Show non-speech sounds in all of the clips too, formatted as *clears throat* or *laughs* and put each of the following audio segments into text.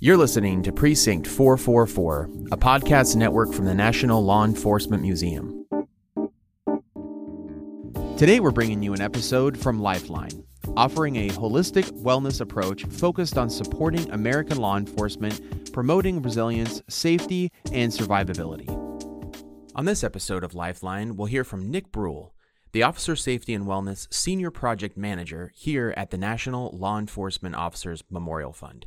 You're listening to Precinct 444, a podcast network from the National Law Enforcement Museum. Today, we're bringing you an episode from Lifeline, offering a holistic wellness approach focused on supporting American law enforcement, promoting resilience, safety, and survivability. On this episode of Lifeline, we'll hear from Nick Breul, the Officer Safety and Wellness Senior Project Manager here at the National Law Enforcement Officers Memorial Fund.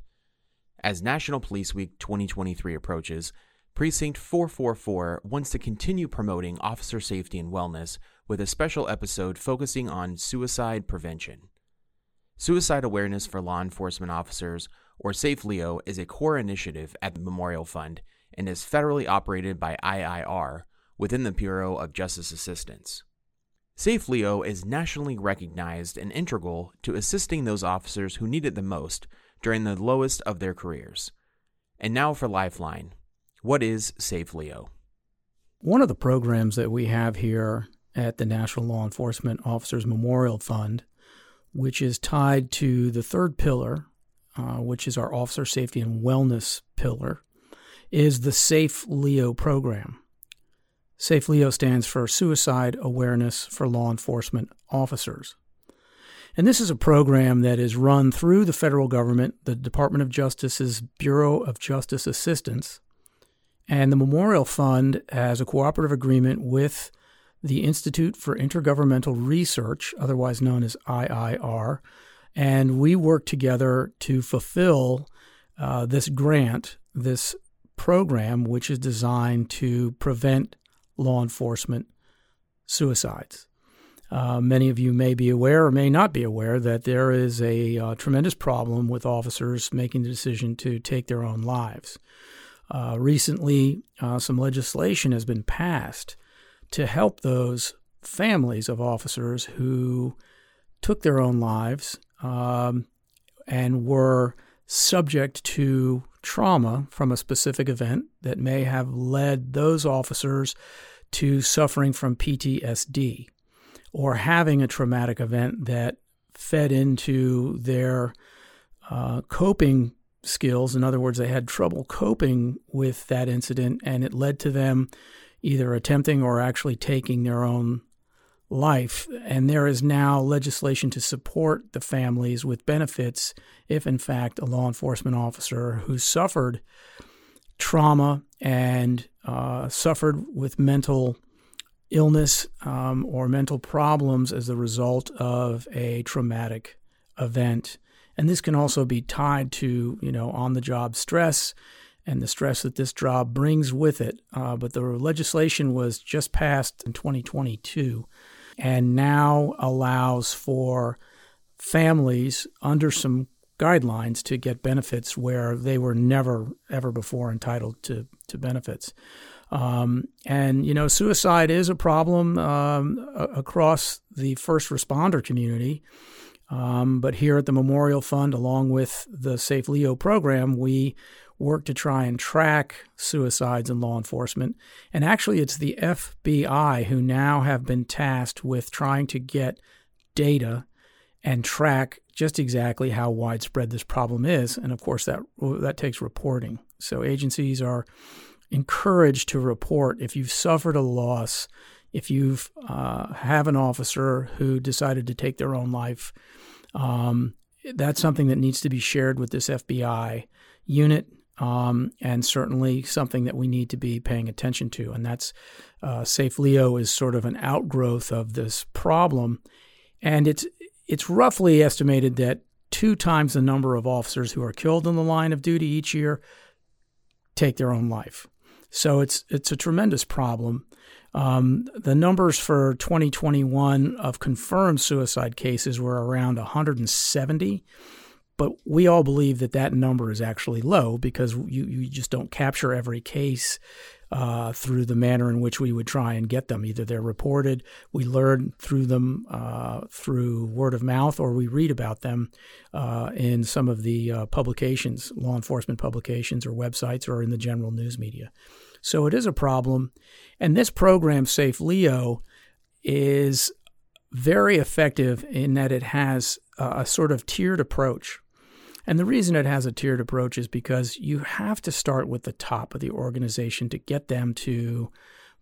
As National Police Week 2023 approaches, Precinct 444 wants to continue promoting officer safety and wellness with a special episode focusing on suicide prevention. Suicide awareness for law enforcement officers, or SAFLEO, is a core initiative at the Memorial Fund and is federally operated by IIR within the Bureau of Justice Assistance. SAFLEO is nationally recognized and integral to assisting those officers who need it the most during the lowest of their careers. And now for Lifeline. What is SAFLEO? One of the programs that we have here at the National Law Enforcement Officers Memorial Fund, which is tied to the third pillar, uh, which is our officer safety and wellness pillar, is the SAFLEO program. SAFLEO stands for Suicide Awareness for Law Enforcement Officers. And this is a program that is run through the federal government, the Department of Justice's Bureau of Justice Assistance. And the Memorial Fund has a cooperative agreement with the Institute for Intergovernmental Research, otherwise known as IIR. And we work together to fulfill uh, this grant, this program, which is designed to prevent law enforcement suicides. Uh, many of you may be aware or may not be aware that there is a uh, tremendous problem with officers making the decision to take their own lives. Uh, recently, uh, some legislation has been passed to help those families of officers who took their own lives um, and were subject to trauma from a specific event that may have led those officers to suffering from PTSD or having a traumatic event that fed into their uh, coping skills. In other words, they had trouble coping with that incident, and it led to them either attempting or actually taking their own life. And there is now legislation to support the families with benefits if, in fact, a law enforcement officer who suffered trauma and uh, suffered with mental illness um, or mental problems as a result of a traumatic event. And this can also be tied to, you know, on the job stress and the stress that this job brings with it. Uh, but the legislation was just passed in 2022 and now allows for families under some guidelines to get benefits where they were never, ever before entitled to, to benefits. Um, and, you know, suicide is a problem um, across the first responder community. Um, but here at the Memorial Fund, along with the SAFLEO program, we work to try and track suicides in law enforcement. And actually, it's the FBI who now have been tasked with trying to get data and track just exactly how widespread this problem is. And of course, that that takes reporting. So agencies are encouraged to report if you've suffered a loss, if you've uh, have an officer who decided to take their own life. Um, that's something that needs to be shared with this FBI unit, um, and certainly something that we need to be paying attention to. And that's uh, SAFLEO is sort of an outgrowth of this problem, and it's it's roughly estimated that two times the number of officers who are killed in the line of duty each year take their own life. So it's it's a tremendous problem. Um, the numbers for 2021 of confirmed suicide cases were around 170, but we all believe that that number is actually low because you, you just don't capture every case uh, through the manner in which we would try and get them. Either they're reported, we learn through them uh, through word of mouth, or we read about them uh, in some of the uh, publications, law enforcement publications or websites, or in the general news media. So it is a problem. And this program, SAFLEO, is very effective in that it has a, a sort of tiered approach. And the reason it has a tiered approach is because you have to start with the top of the organization to get them to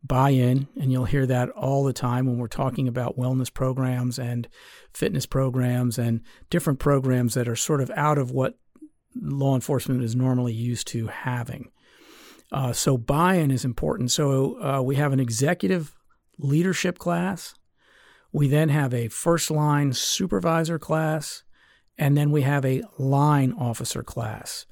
buy in. And you'll hear that all the time when we're talking about wellness programs and fitness programs and different programs that are sort of out of what law enforcement is normally used to having. Uh, so buy in is important. So uh, we have an executive leadership class. We then have a first line supervisor class. And then we have a line officer class.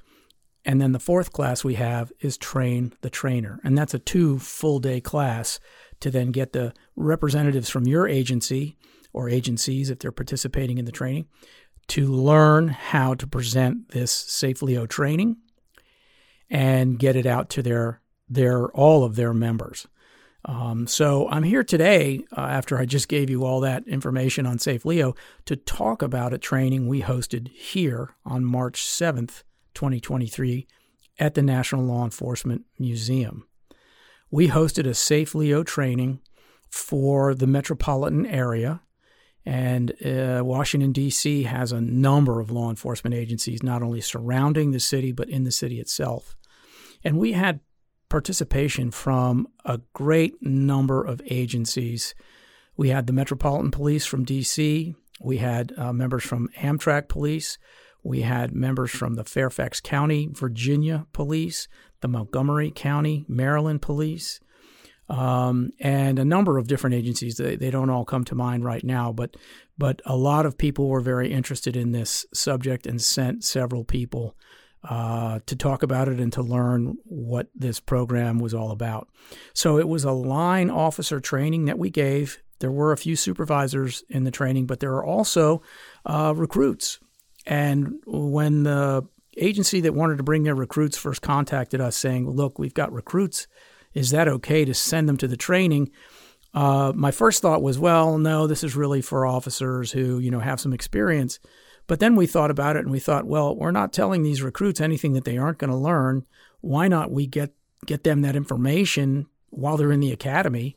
And then the fourth class we have is train the trainer. And that's a two full day class to then get the representatives from your agency or agencies, if they're participating in the training, to learn how to present this SAFLEO training and get it out to their their all of their members. Um, so I'm here today uh, after I just gave you all that information on SAFLEO to talk about a training we hosted here on March 7th, 2023, at the National Law Enforcement Museum. We hosted a SAFLEO training for the metropolitan area. And uh, Washington, D.C. has a number of law enforcement agencies, not only surrounding the city, but in the city itself. And we had participation from a great number of agencies. We had the Metropolitan Police from D.C., we had uh, members from Amtrak Police, we had members from the Fairfax County, Virginia Police, the Montgomery County, Maryland Police, um, and a number of different agencies. They, they don't all come to mind right now, but but a lot of people were very interested in this subject and sent several people uh, to talk about it and to learn what this program was all about. So it was a line officer training that we gave. There were a few supervisors in the training, but there are also uh, recruits. And when the agency that wanted to bring their recruits first contacted us saying, Look, we've got recruits. Is that okay to send them to the training? Uh, my first thought was, well, no, this is really for officers who, you know, have some experience. But then we thought about it and we thought, well, we're not telling these recruits anything that they aren't going to learn. Why not we get get them that information while they're in the academy?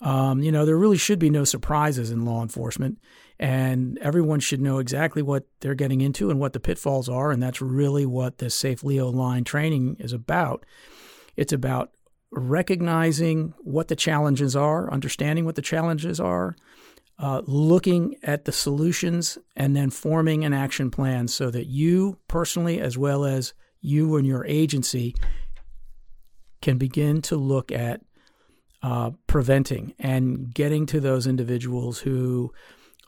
Um, you know, there really should be no surprises in law enforcement, and everyone should know exactly what they're getting into and what the pitfalls are. And that's really what this SAFLEO line training is about. It's about recognizing what the challenges are, understanding what the challenges are, uh, looking at the solutions and then forming an action plan so that you personally, as well as you and your agency, can begin to look at uh, preventing and getting to those individuals who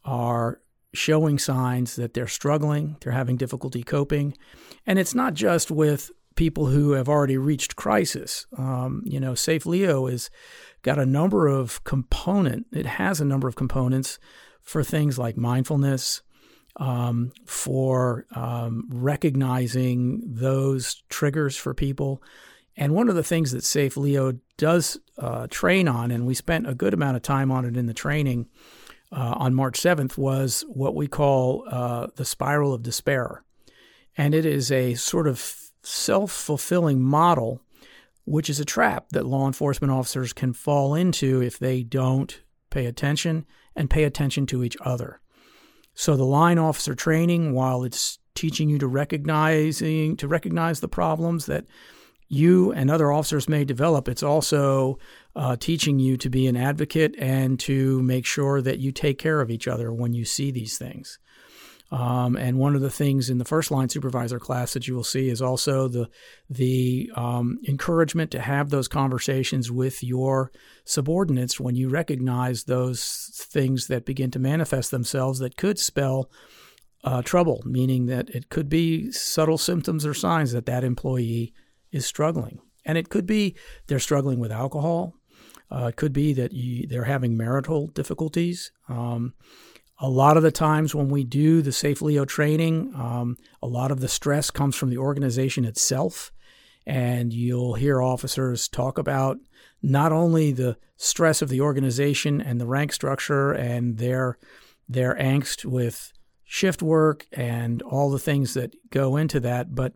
are showing signs that they're struggling, they're having difficulty coping. And it's not just with people who have already reached crisis. Um, you know, SAFLEO has got a number of component. It has a number of components for things like mindfulness, um, for um, recognizing those triggers for people. And one of the things that SAFLEO does uh, train on, and we spent a good amount of time on it in the training uh, on March 7th, was what we call uh, the spiral of despair. And it is a sort of self fulfilling model which is a trap that law enforcement officers can fall into if they don't pay attention and pay attention to each other. So the line officer training, while it's teaching you to recognizing to recognize the problems that you and other officers may develop, it's also uh, teaching you to be an advocate and to make sure that you take care of each other when you see these things. Um, and one of the things in the first line supervisor class that you will see is also the the um, encouragement to have those conversations with your subordinates when you recognize those things that begin to manifest themselves that could spell uh, trouble, meaning that it could be subtle symptoms or signs that that employee is struggling, and it could be they're struggling with alcohol. Uh, it could be that you, they're having marital difficulties. Um, a lot of the times when we do the SAFLEO training, um, a lot of the stress comes from the organization itself. And you'll hear officers talk about not only the stress of the organization and the rank structure and their their angst with shift work and all the things that go into that, but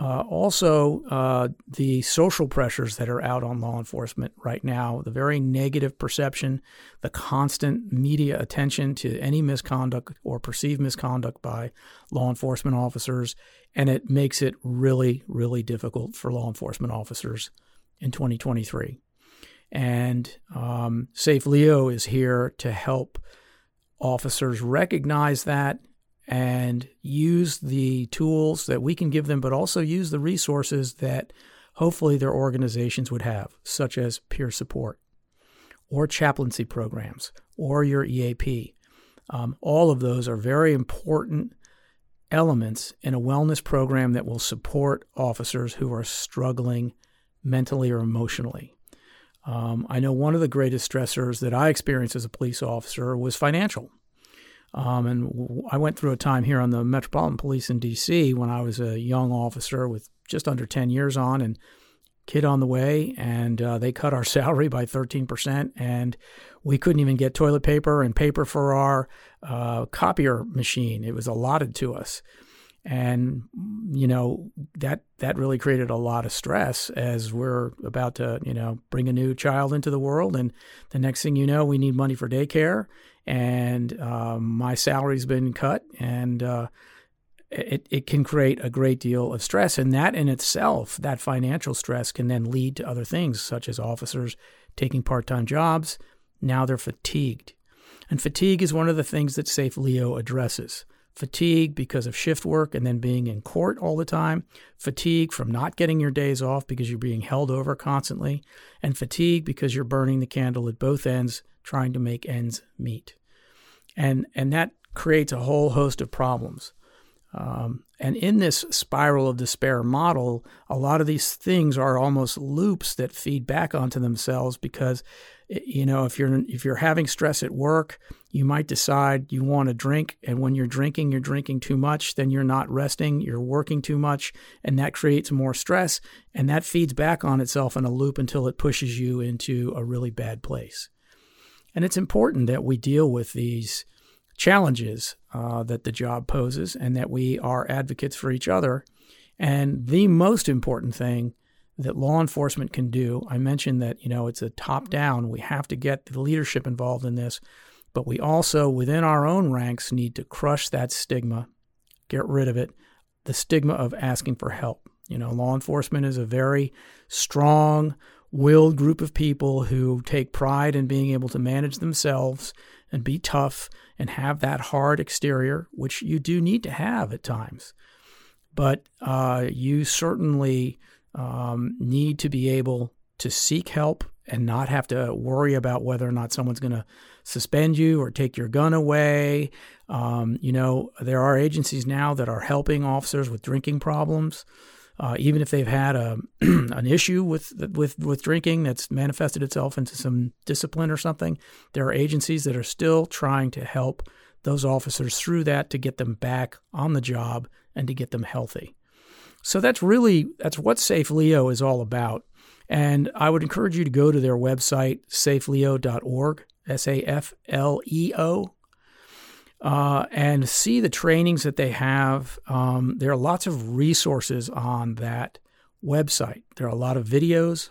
Uh, also, uh, the social pressures that are out on law enforcement right now, the very negative perception, the constant media attention to any misconduct or perceived misconduct by law enforcement officers, and it makes it really, really difficult for law enforcement officers in 2023. And um, SAFLEO is here to help officers recognize that and use the tools that we can give them, but also use the resources that hopefully their organizations would have, such as peer support or chaplaincy programs or your EAP. Um, all of those are very important elements in a wellness program that will support officers who are struggling mentally or emotionally. Um, I know one of the greatest stressors that I experienced as a police officer was financial. Um, and I went through a time here on the Metropolitan Police in D.C. when I was a young officer with just under 10 years on and kid on the way, and uh, they cut our *laughs* salary by 13%, and we couldn't even get toilet paper and paper for our uh, copier machine. It was allotted to us. And you know that that really created a lot of stress as we're about to you know bring a new child into the world, and the next thing you know, we need money for daycare, and um, my salary's been cut, and uh, it, it can create a great deal of stress. And that in itself, that financial stress can then lead to other things, such as officers taking part time jobs. Now they're fatigued. And fatigue is one of the things that SAFLEO addresses. Fatigue because of shift work and then being in court all the time, fatigue from not getting your days off because you're being held over constantly, and fatigue because you're burning the candle at both ends trying to make ends meet and and that creates a whole host of problems. Um, and in this spiral of despair model, a lot of these things are almost loops that feed back onto themselves because, you know, if you're if you're having stress at work, you might decide you want to drink, and when you're drinking, you're drinking too much. Then you're not resting, you're working too much, and that creates more stress, and that feeds back on itself in a loop until it pushes you into a really bad place. And it's important that we deal with these challenges uh, that the job poses and that we are advocates for each other. And the most important thing that law enforcement can do, I mentioned that, you know, it's a top down. We have to get the leadership involved in this, but we also, within our own ranks, need to crush that stigma, get rid of it, the stigma of asking for help. You know, law enforcement is a very strong, willed group of people who take pride in being able to manage themselves and be tough and have that hard exterior, which you do need to have at times. But uh, you certainly um, need to be able to seek help and not have to worry about whether or not someone's going to suspend you or take your gun away. Um, you know, there are agencies now that are helping officers with drinking problems uh, even if they've had a *clears throat* an issue with with with drinking that's manifested itself into some discipline or something, there are agencies that are still trying to help those officers through that to get them back on the job and to get them healthy. So that's really that's what SAFLEO is all about. And I would encourage you to go to their website, safleo.org, S A F L E O uh, and see the trainings that they have. Um, there are lots of resources on that website. There are a lot of videos.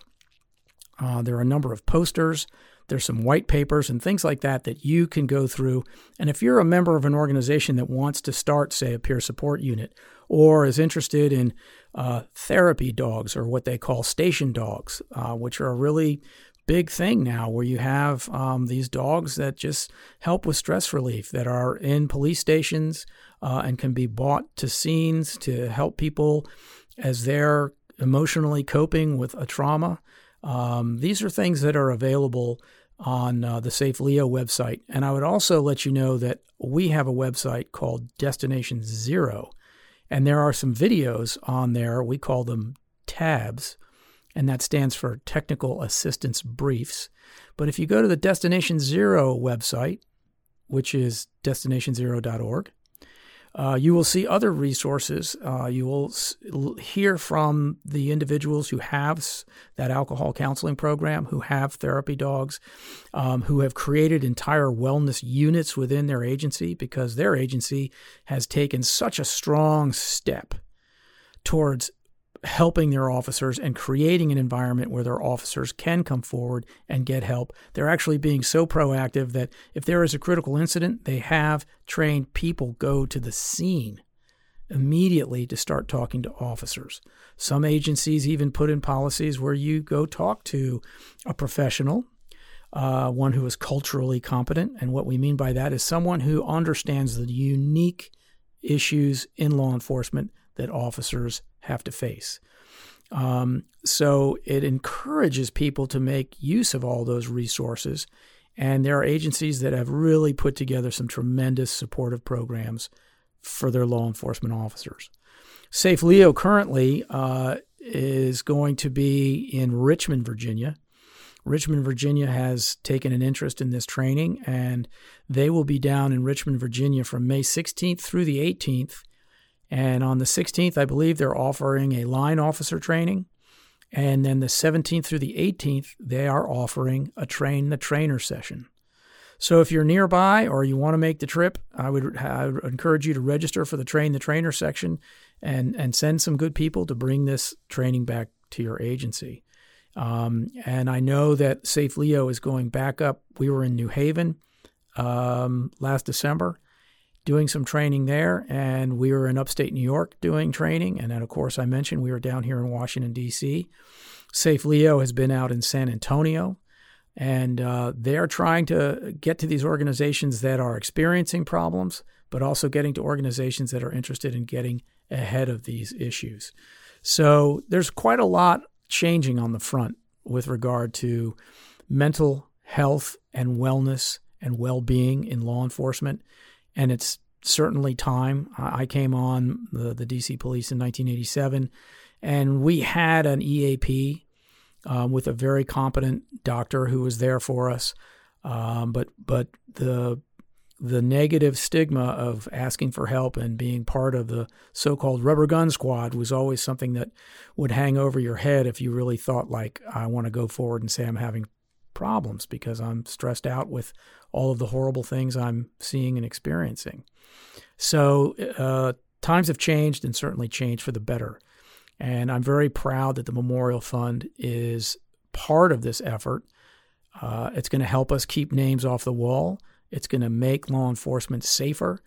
Uh, there are a number of posters. There's some white papers and things like that that you can go through. And if you're a member of an organization that wants to start, say, a peer support unit, or is interested in uh, therapy dogs or what they call station dogs, uh, which are really big thing now where you have um, these dogs that just help with stress relief that are in police stations uh, and can be bought to scenes to help people as they're emotionally coping with a trauma. Um, these are things that are available on uh, the SAFLEO website. And I would also let you know that we have a website called Destination Zero. And there are some videos on there. We call them tabs and that stands for Technical Assistance Briefs. But if you go to the Destination Zero website, which is destinationzero.org, uh, you will see other resources. Uh, you will s- hear from the individuals who have that alcohol counseling program, who have therapy dogs, um, who have created entire wellness units within their agency because their agency has taken such a strong step towards helping their officers and creating an environment where their officers can come forward and get help. They're actually being so proactive that if there is a critical incident, they have trained people go to the scene immediately to start talking to officers. Some agencies even put in policies where you go talk to a professional, uh, one who is culturally competent. And what we mean by that is someone who understands the unique issues in law enforcement that officers have to face. Um, so it encourages people to make use of all those resources. And there are agencies that have really put together some tremendous supportive programs for their law enforcement officers. SAFLEO currently uh, is going to be in Richmond, Virginia. Richmond, Virginia has taken an interest in this training, and they will be down in Richmond, Virginia from May 16th through the 18th and on the 16th, I believe they're offering a line officer training. And then the 17th through the 18th, they are offering a train the trainer session. So if you're nearby or you want to make the trip, I would, I would encourage you to register for the train the trainer section and, and send some good people to bring this training back to your agency. Um, and I know that SAFLEO is going back up. We were in New Haven um, last December doing some training there, and we were in upstate New York doing training. And then, of course, I mentioned we were down here in Washington, D.C. SAFLEO has been out in San Antonio, and uh, they are trying to get to these organizations that are experiencing problems, but also getting to organizations that are interested in getting ahead of these issues. So there's quite a lot changing on the front with regard to mental health and wellness and well being in law enforcement and it's certainly time. I came on the, the DC Police in 1987, and we had an EAP um, with a very competent doctor who was there for us. Um, but but the the negative stigma of asking for help and being part of the so-called rubber gun squad was always something that would hang over your head if you really thought like I want to go forward and say I'm having problems because I'm stressed out with all of the horrible things I'm seeing and experiencing. So uh, times have changed and certainly changed for the better. And I'm very proud that the Memorial Fund is part of this effort. Uh, it's going to help us keep names off the wall. It's going to make law enforcement safer.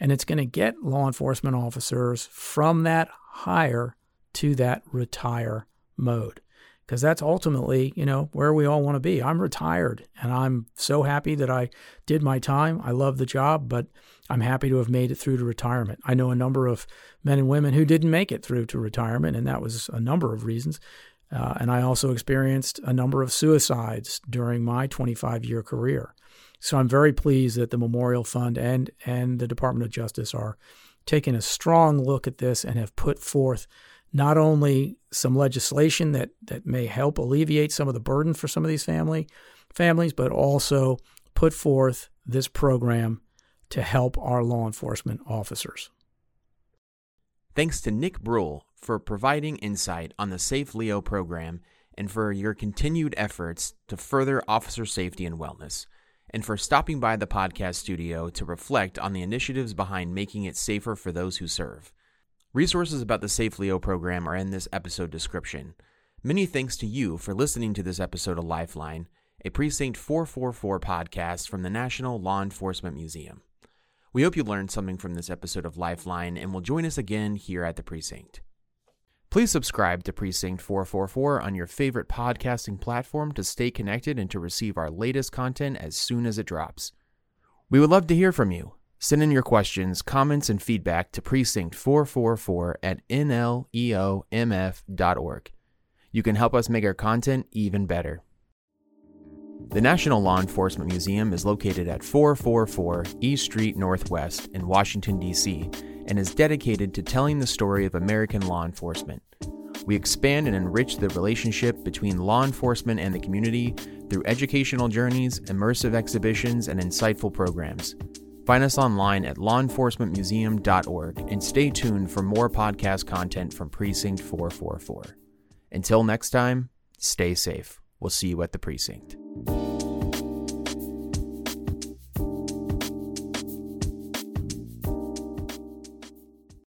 And it's going to get law enforcement officers from that hire to that retire mode because that's ultimately, you know, where we all want to be. I'm retired and I'm so happy that I did my time. I love the job, but I'm happy to have made it through to retirement. I know a number of men and women who didn't make it through to retirement, and that was a number of reasons. Uh, and I also experienced a number of suicides during my 25 year career. So I'm very pleased that the Memorial Fund and, and the Department of Justice are taking a strong look at this and have put forth not only some legislation that, that may help alleviate some of the burden for some of these family families, but also put forth this program to help our law enforcement officers. Thanks to Nick Breul for providing insight on the SAFLEO program and for your continued efforts to further officer safety and wellness, and for stopping by the podcast studio to reflect on the initiatives behind making it safer for those who serve. Resources about the SAFLEO program are in this episode description. Many thanks to you for listening to this episode of Lifeline, a Precinct 444 podcast from the National Law Enforcement Museum. We hope you learned something from this episode of Lifeline and will join us again here at the Precinct. Please subscribe to Precinct 444 on your favorite podcasting platform to stay connected and to receive our latest content as soon as it drops. We would love to hear from you. Send in your questions, comments, and feedback to precinct444 at nleomf.org. You can help us make our content even better. The National Law Enforcement Museum is located at 444 East Street Northwest in Washington, D.C., and is dedicated to telling the story of American law enforcement. We expand and enrich the relationship between law enforcement and the community through educational journeys, immersive exhibitions, and insightful programs. Find us online at lawenforcementmuseum.org and stay tuned for more podcast content from Precinct 444. Until next time, stay safe. We'll see you at the precinct.